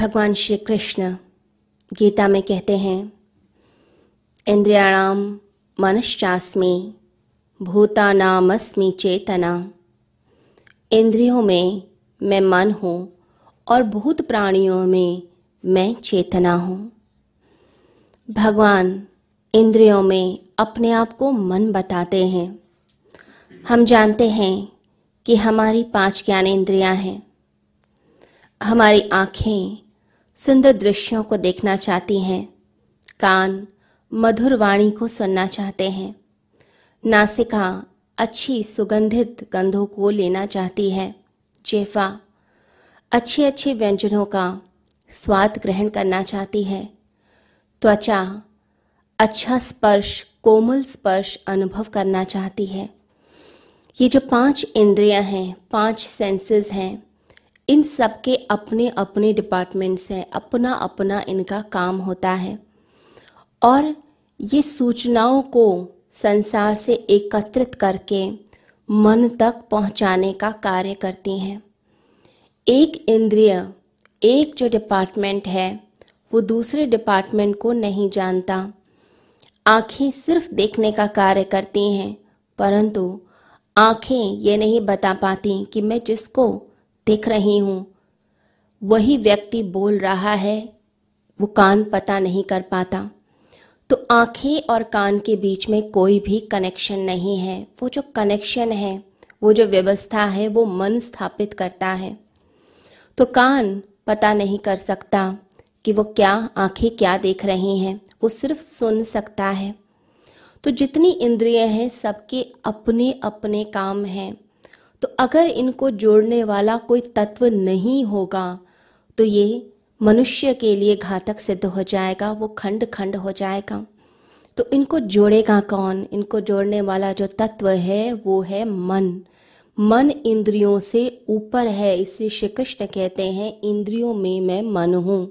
भगवान श्री कृष्ण गीता में कहते हैं इंद्रियाणाम मनश्चास्मी, भूतानामस्मि चेतना। इंद्रियों में मैं मन हूँ और भूत प्राणियों में मैं चेतना हूँ। भगवान इंद्रियों में अपने आप को मन बताते हैं। हम जानते हैं कि हमारी पाँच ज्ञान इंद्रियाँ हैं। हमारी आँखें सुंदर दृश्यों को देखना चाहती हैं। कान, मधुर वाणी को सुनना चाहते हैं। नासिका, अच्छी सुगंधित गंधों को लेना चाहती है। जेफा अच्छे अच्छे व्यंजनों का स्वाद ग्रहण करना चाहती है। त्वचा अच्छा स्पर्श, कोमल स्पर्श अनुभव करना चाहती है। ये जो पाँच इंद्रियाँ हैं, पाँच सेंसेस हैं इन सब के अपने अपने डिपार्टमेंट्स हैं, अपना अपना इनका काम होता है। और ये सूचनाओं को संसार से एकत्रित करके मन तक पहुँचाने का कार्य करती हैं। एक इंद्रिय, एक जो डिपार्टमेंट है, वो दूसरे डिपार्टमेंट को नहीं जानता। आँखें सिर्फ़ देखने का कार्य करती हैं, परंतु आँखें ये नहीं बता पाती कि मैं जिसको देख रही हूँ। वही व्यक्ति बोल रहा है, वो कान पता नहीं कर पाता। तो आँखें और कान के बीच में कोई भी कनेक्शन नहीं है। वो जो कनेक्शन है, वो जो व्यवस्था है, वो मन स्थापित करता है। तो कान पता नहीं कर सकता कि वो क्या, आँखें क्या देख रही हैं। वो सिर्फ़ सुन सकता है। तो जितनी इंद्रिय हैं, सबके अपने अपने काम हैं। तो अगर इनको जोड़ने वाला कोई तत्व नहीं होगा तो ये मनुष्य के लिए घातक सिद्ध हो जाएगा, वो खंड खंड हो जाएगा। तो इनको जोड़ेगा कौन? इनको जोड़ने वाला जो तत्व है, वो है मन। मन इंद्रियों से ऊपर है, इसे श्री कृष्ण कहते हैं, इंद्रियों में मैं मन हूँ।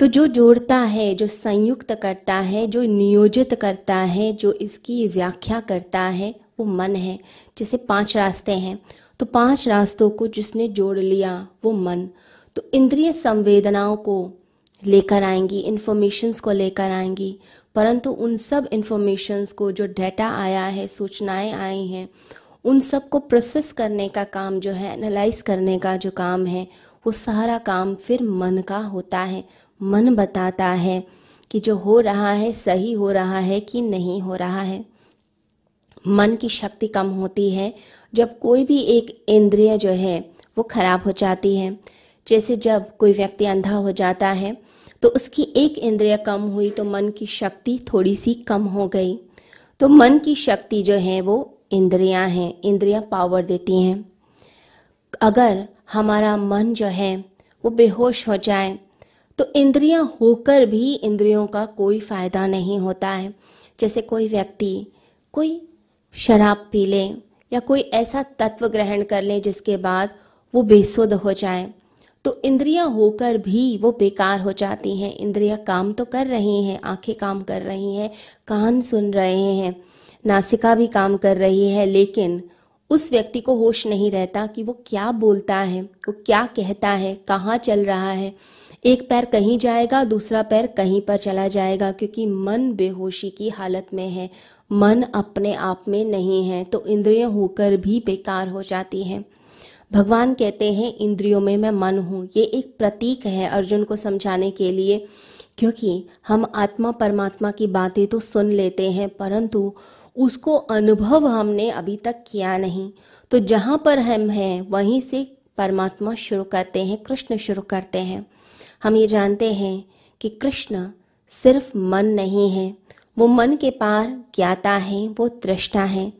तो जो जोड़ता है, जो संयुक्त करता है, जो नियोजित करता है, जो इसकी व्याख्या करता है वो मन है, जैसे पाँच रास्ते हैं तो पाँच रास्तों को जिसने जोड़ लिया वो मन। तो इंद्रिय संवेदनाओं को लेकर आएँगी इन्फॉर्मेशंस को लेकर आएँगी, परंतु उन सब इन्फॉर्मेशंस को जो डेटा आया है, सूचनाएँ आई हैं, उन सबको प्रोसेस करने का काम जो है एनालाइज करने का जो काम है, वो सारा काम फिर मन का होता है। मन बताता है कि जो हो रहा है सही हो रहा है कि नहीं हो रहा है। मन की शक्ति कम होती है, जब कोई भी एक इंद्रिय जो है, वो खराब हो जाती है। जैसे जब कोई व्यक्ति अंधा हो जाता है तो उसकी एक इंद्रिय कम हुई तो मन की शक्ति थोड़ी सी कम हो गई। तो मन की शक्ति जो है, वो इंद्रियाँ हैं, इंद्रियाँ पावर देती हैं। अगर हमारा मन जो है, वो बेहोश हो जाए तो इंद्रियाँ होकर भी इंद्रियों का कोई फ़ायदा नहीं होता है। जैसे कोई व्यक्ति, कोई शराब पी लें या कोई ऐसा तत्व ग्रहण कर ले जिसके बाद वो बेसुध हो जाए। तो इंद्रियाँ होकर भी वो बेकार हो जाती हैं। इंद्रियाँ काम तो कर रही हैं, आँखें काम कर रही हैं, कान सुन रहे हैं, नासिका भी काम कर रही है, लेकिन उस व्यक्ति को होश नहीं रहता कि वो क्या बोलता है, वो क्या कहता है, कहाँ चल रहा है। एक पैर कहीं जाएगा, दूसरा पैर कहीं पर चला जाएगा, क्योंकि मन बेहोशी की हालत में है। मन अपने आप में नहीं है तो इंद्रियाँ होकर भी बेकार हो जाती हैं। भगवान कहते हैं, इंद्रियों में मैं मन हूँ। ये एक प्रतीक है अर्जुन को समझाने के लिए, क्योंकि हम आत्मा परमात्मा की बातें तो सुन लेते हैं, परंतु उसको अनुभव हमने अभी तक किया नहीं। तो जहाँ पर हम हैं, वहीं से परमात्मा शुरू करते हैं, कृष्ण शुरू करते हैं। हम ये जानते हैं कि कृष्ण सिर्फ़ मन नहीं है वो मन के पार ज्ञाता है, वो दृष्टा है।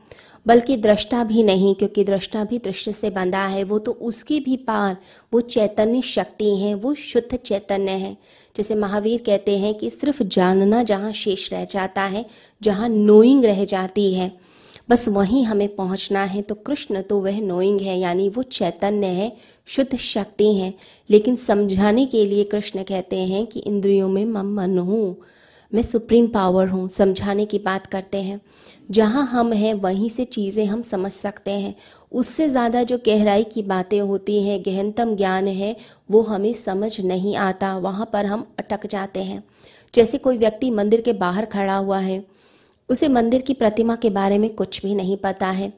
बल्कि दृष्टा भी नहीं, क्योंकि दृष्टा भी दृष्टि से बंधा है। वो तो उसकी भी पार वो चैतन्य शक्ति है, वो शुद्ध चैतन्य है। जैसे महावीर कहते हैं कि सिर्फ़ जानना जहाँ शेष रह जाता है, जहाँ नोइंग रह जाती है, बस वहीं हमें पहुँचना है। तो कृष्ण तो वह नोइंग है, यानी वो चैतन्य है, शुद्ध शक्ति है। लेकिन समझाने के लिए कृष्ण कहते हैं कि इंद्रियों में मम मन। हूँ मैं सुप्रीम पावर हूँ, समझाने की बात करते हैं। जहाँ हम हैं, वहीं से चीज़ें हम समझ सकते हैं। उससे ज़्यादा जो गहराई की बातें होती हैं, गहनतम ज्ञान है, वो हमें समझ नहीं आता। वहाँ पर हम अटक जाते हैं। जैसे कोई व्यक्ति मंदिर के बाहर खड़ा हुआ है, उसे मंदिर की प्रतिमा के बारे में कुछ भी नहीं पता है।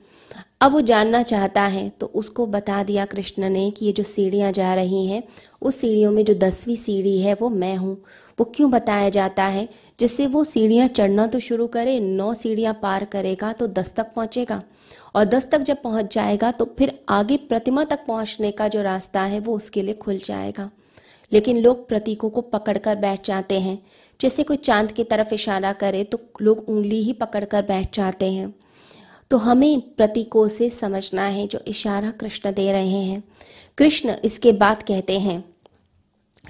अब वो जानना चाहता है तो उसको बता दिया कृष्ण ने कि ये जो सीढ़ियाँ जा रही हैं, उस सीढ़ियों में जो दसवीं सीढ़ी है, वो मैं हूँ। वो क्यों बताया जाता है? जिससे वो सीढ़ियाँ चढ़ना तो शुरू करे, नौ सीढ़ियाँ पार करेगा तो दस तक पहुँचेगा। और दस तक जब पहुँच जाएगा तो फिर आगे प्रतिमा तक पहुँचने का जो रास्ता है, वो उसके लिए खुल जाएगा। लेकिन लोग प्रतीकों को पकड़कर बैठ जाते हैं। जैसे कोई चाँद की तरफ़ इशारा करे तो लोग उंगली ही पकड़कर बैठ जाते हैं। तो हमें प्रतीकों से समझना है जो इशारा कृष्ण दे रहे हैं। कृष्ण इसके बाद कहते हैं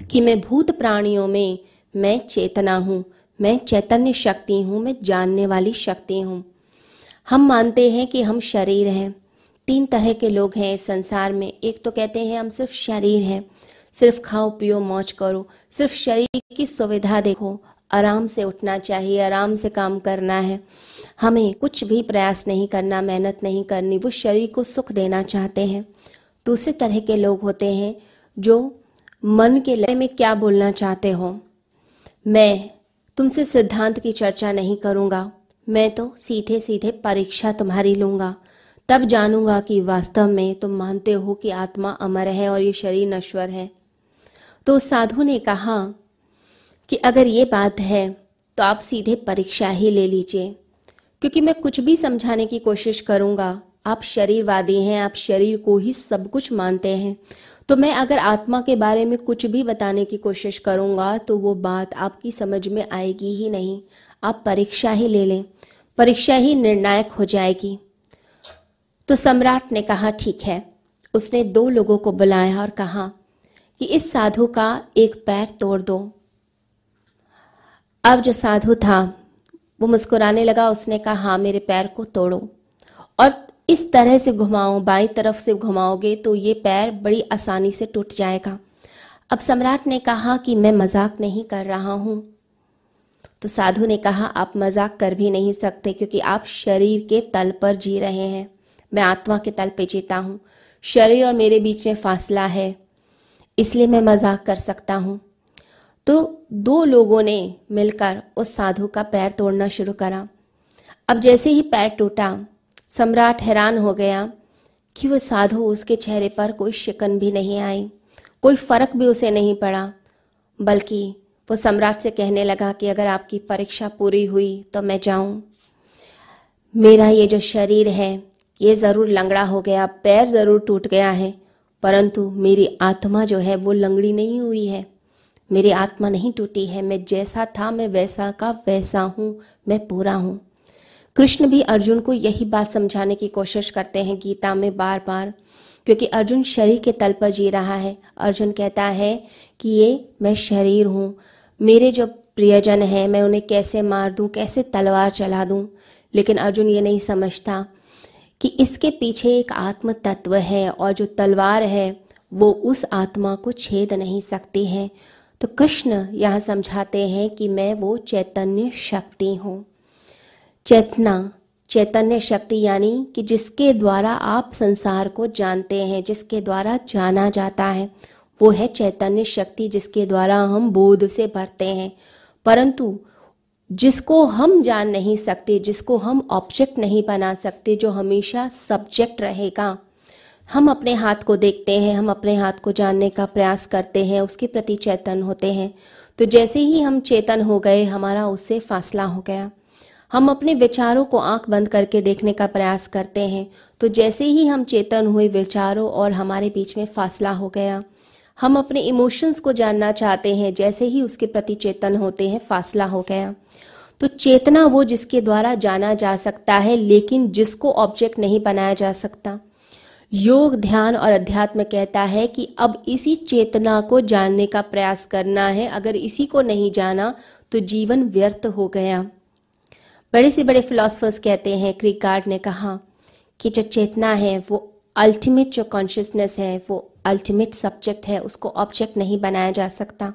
कि मैं भूत प्राणियों में मैं चेतना हूँ, मैं चैतन्य शक्ति हूँ, मैं जानने वाली शक्ति हूँ। हम मानते हैं कि हम शरीर हैं। तीन तरह के लोग हैं इस संसार में। एक तो कहते हैं हम सिर्फ़ शरीर हैं। सिर्फ़ खाओ, पियो, मौज करो। सिर्फ़ शरीर की सुविधा देखो। आराम से उठना चाहिए, आराम से काम करना है। हमें कुछ भी प्रयास नहीं करना, मेहनत नहीं करनी, वो शरीर को सुख देना चाहते हैं। दूसरे तरह के लोग होते हैं जो मन के लय में क्या बोलना चाहते हो। मैं तुमसे सिद्धांत की चर्चा नहीं करूँगा, मैं तो सीधे सीधे परीक्षा तुम्हारी लूँगा। तब जानूँगा कि वास्तव में तुम मानते हो कि आत्मा अमर है और ये शरीर नश्वर है। तो साधु ने कहा कि अगर ये बात है तो आप सीधे परीक्षा ही ले लीजिए। क्योंकि मैं कुछ भी समझाने की कोशिश करूँगा। आप शरीरवादी हैं, आप शरीर को ही सब कुछ मानते हैं। तो मैं अगर आत्मा के बारे में कुछ भी बताने की कोशिश करूँगा तो वो बात आपकी समझ में आएगी ही नहीं। आप परीक्षा ही ले लें। परीक्षा ही निर्णायक हो जाएगी। तो सम्राट ने कहा, ठीक है। उसने दो लोगों को बुलाया और कहा कि, इस साधु का एक पैर तोड़ दो। अब जो साधु था वो मुस्कुराने लगा, उसने कहा हाँ मेरे पैर को तोड़ो। और इस तरह से घुमाओ, बाई तरफ़ से घुमाओगे तो ये पैर बड़ी आसानी से टूट जाएगा। अब सम्राट ने कहा कि मैं मज़ाक नहीं कर रहा हूँ। तो साधु ने कहा, आप मज़ाक कर भी नहीं सकते क्योंकि आप शरीर के तल पर जी रहे हैं। मैं आत्मा के तल पे जीता हूँ। शरीर और मेरे बीच में फासला है, इसलिए मैं मज़ाक कर सकता हूँ। तो दो लोगों ने मिलकर उस साधु का पैर तोड़ना शुरू करा। अब जैसे ही पैर टूटा, सम्राट हैरान हो गया कि वो साधु उसके चेहरे पर कोई शिकन भी नहीं आई, कोई फ़र्क भी उसे नहीं पड़ा, बल्कि वो सम्राट से कहने लगा कि अगर आपकी परीक्षा पूरी हुई तो मैं जाऊँ। मेरा ये जो शरीर है, ये ज़रूर लंगड़ा हो गया, पैर ज़रूर टूट गया है, परंतु मेरी आत्मा जो है वो लंगड़ी नहीं हुई है। मेरी आत्मा नहीं टूटी है, मैं जैसा था, मैं वैसा का वैसा हूँ, मैं पूरा हूँ। कृष्ण भी अर्जुन को यही बात समझाने की कोशिश करते हैं गीता में बार बार क्योंकि अर्जुन शरीर के तल पर जी रहा है। अर्जुन कहता है कि ये मैं शरीर हूँ, मेरे जो प्रियजन हैं, मैं उन्हें कैसे मार दूँ, कैसे तलवार चला दूँ? लेकिन अर्जुन ये नहीं समझता कि इसके पीछे एक आत्म तत्व है और जो तलवार है, वो उस आत्मा को छेद नहीं सकती है। तो कृष्ण यहाँ समझाते हैं कि मैं वो चैतन्य शक्ति हूँ। चेतना, चैतन्य शक्ति यानी कि जिसके द्वारा आप संसार को जानते हैं, जिसके द्वारा जाना जाता है, वो है चैतन्य शक्ति जिसके द्वारा हम बोध से भरते हैं। परंतु जिसको हम जान नहीं सकते, जिसको हम ऑब्जेक्ट नहीं बना सकते, जो हमेशा सब्जेक्ट रहेगा हम अपने हाथ को देखते हैं, हम अपने हाथ को जानने का प्रयास करते हैं, उसके प्रति चेतन होते हैं। तो जैसे ही हम चेतन हो गए, हमारा उससे फासला हो गया। हम अपने विचारों को आँख बंद करके देखने का प्रयास करते हैं। तो जैसे ही हम चेतन हुए, विचारों और हमारे बीच में फासला हो गया। हम अपने इमोशंस को जानना चाहते हैं, जैसे ही उसके प्रति चेतन होते हैं, फासला हो गया। तो चेतना वो जिसके द्वारा जाना जा सकता है, लेकिन जिसको ऑब्जेक्ट नहीं बनाया जा सकता। योग ध्यान और अध्यात्म कहता है कि अब इसी चेतना को जानने का प्रयास करना है। अगर इसी को नहीं जाना तो जीवन व्यर्थ हो गया। बड़े से बड़े फिलोसफर्स कहते हैं, क्रिकार्ड ने कहा कि जो चेतना है, वो अल्टीमेट जो कॉन्शियसनेस है, वो अल्टीमेट सब्जेक्ट है, उसको ऑब्जेक्ट नहीं बनाया जा सकता।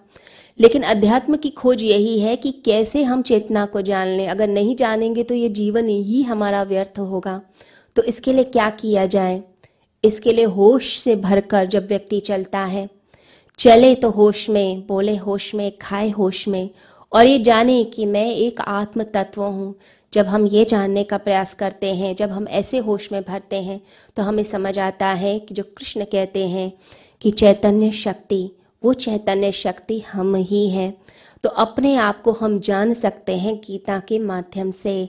लेकिन अध्यात्म की खोज यही है कि कैसे हम चेतना को जान लें। अगर नहीं जानेंगे तो ये जीवन ही हमारा व्यर्थ होगा। तो इसके लिए क्या किया जाए? इसके लिए होश से भरकर जब व्यक्ति चलता है, चले तो होश में, बोले होश में, खाए होश में, और ये जाने कि मैं एक आत्म तत्व हूँ। जब हम ये जानने का प्रयास करते हैं, जब हम ऐसे होश में भरते हैं तो हमें समझ आता है कि जो कृष्ण कहते हैं कि चैतन्य शक्ति, वो चैतन्य शक्ति हम ही हैं। तो अपने आप को हम जान सकते हैं गीता के माध्यम से।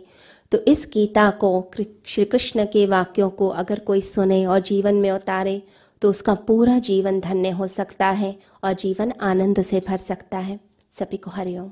तो इस गीता को श्री कृष्ण के वाक्यों को अगर कोई सुने और जीवन में उतारे तो उसका पूरा जीवन धन्य हो सकता है और जीवन आनंद से भर सकता है। सभी को हरिओम।